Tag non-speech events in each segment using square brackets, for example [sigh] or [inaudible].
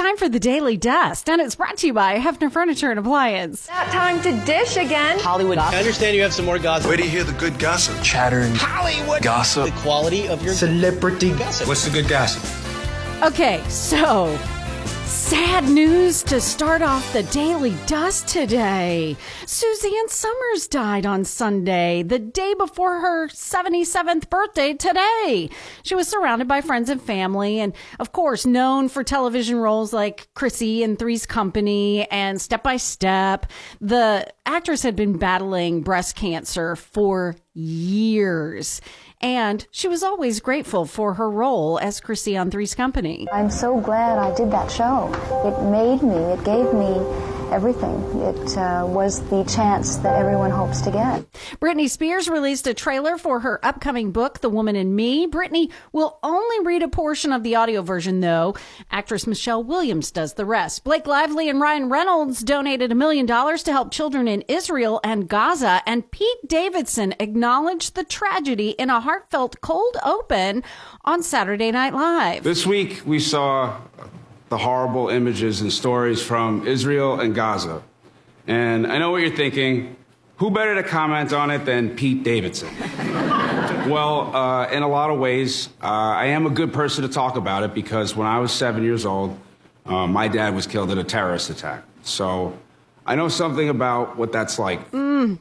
time for the Daily Dust, and it's brought to you by Hefner Furniture and Appliance. That time to dish again. Hollywood. I understand you have some more gossip. Where do you hear the good gossip? Chatter and Hollywood. gossip. The quality of your Celebrity gossip. What's the good gossip? Okay, so sad news to start off the Daily Dust today. Suzanne Somers died on Sunday, the day before her 77th birthday today. She was surrounded by friends and family, and of course, known for television roles like Chrissy in Three's Company and Step by Step. The actress had been battling breast cancer for years. And she was always grateful for her role as Chrissy on Three's Company. I'm so glad I did that show. It made me, it gave me everything. It uh, was the chance that everyone hopes to get. Britney Spears released a trailer for her upcoming book, The Woman in Me. Britney will only read a portion of the audio version, though. Actress Michelle Williams does the rest. Blake Lively and Ryan Reynolds donated a million dollars to help children in Israel and Gaza, and Pete Davidson acknowledged the tragedy in a heartfelt cold open on Saturday Night Live. This week, we saw the horrible images and stories from Israel and Gaza. And I know what you're thinking. Who better to comment on it than Pete Davidson? [laughs] well, uh, in a lot of ways, uh, I am a good person to talk about it because when I was seven years old, uh, my dad was killed in a terrorist attack. So I know something about what that's like.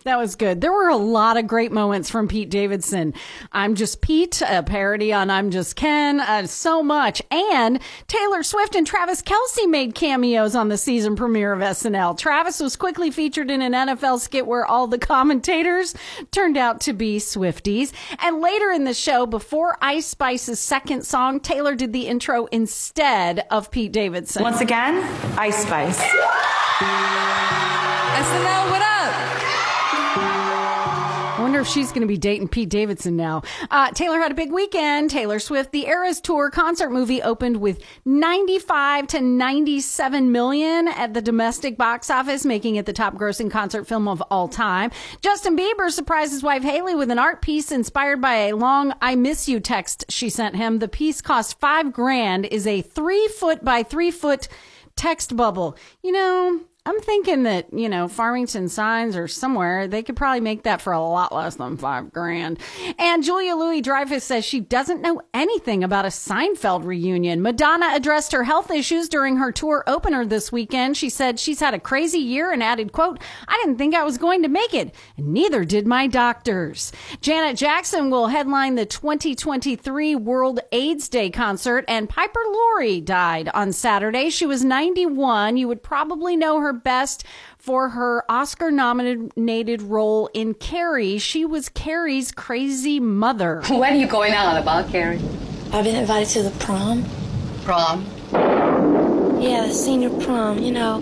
That was good. There were a lot of great moments from Pete Davidson. I'm Just Pete, a parody on I'm Just Ken, uh, so much. And Taylor Swift and Travis Kelce made cameos on the season premiere of SNL. Travis was quickly featured in an NFL skit where all the commentators turned out to be Swifties. And later in the show, before Ice Spice's second song, Taylor did the intro instead of Pete Davidson. Once again, Ice Spice. SNL, what up? I wonder if she's going to be dating Pete Davidson now. Uh, Taylor had a big weekend. Taylor Swift, the Eras Tour concert movie opened with 95 to 97 million at the domestic box office, making it the top grossing concert film of all time. Justin Bieber surprised his wife Hailey with an art piece inspired by a long I miss you text she sent him. The piece cost five grand, is a three foot by three foot text bubble. You know, I'm thinking that, you know, Farmington Signs or somewhere, they could probably make that for a lot less than five grand. And Julia Louis Dreyfus says she doesn't know anything about a Seinfeld reunion. Madonna addressed her health issues during her tour opener this weekend. She said she's had a crazy year and added, quote, I didn't think I was going to make it. And neither did my doctors. Janet Jackson will headline the 2023 World AIDS Day concert and Piper Laurie died on Saturday. She was 91. You would probably know her best for her Oscar nominated role in Carrie. She was Carrie's crazy mother. [laughs] What are you going on about, Carrie? I've been invited to the prom. Prom? Yeah, the senior prom. You know,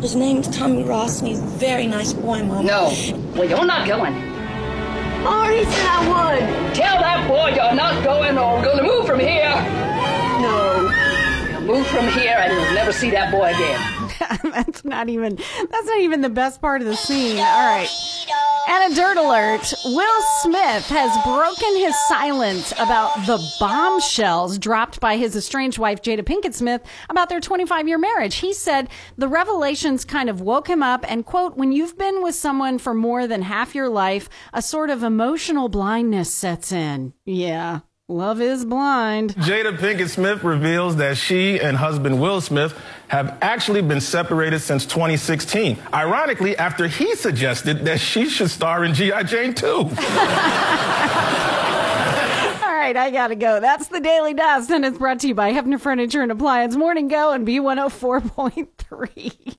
his name's Tommy Ross, and he's a very nice boy, Mom. No. Well, you're not going. Already said I would. Tell that boy you're not going or we're going to move from here. No. Move from here and you'll never see that boy again. [laughs] that's not even that's not even the best part of the scene. All right. And a dirt alert. Will Smith has broken his silence about the bombshells dropped by his estranged wife Jada Pinkett Smith about their 25-year marriage. He said the revelations kind of woke him up and quote, "When you've been with someone for more than half your life, a sort of emotional blindness sets in." Yeah. Love is blind. Jada Pinkett Smith reveals that she and husband Will Smith have actually been separated since 2016. Ironically, after he suggested that she should star in G.I. Jane 2. [laughs] All right, I gotta go. That's the Daily Dust, and it's brought to you by Hefner Furniture and Appliance Morning Go and B104.3.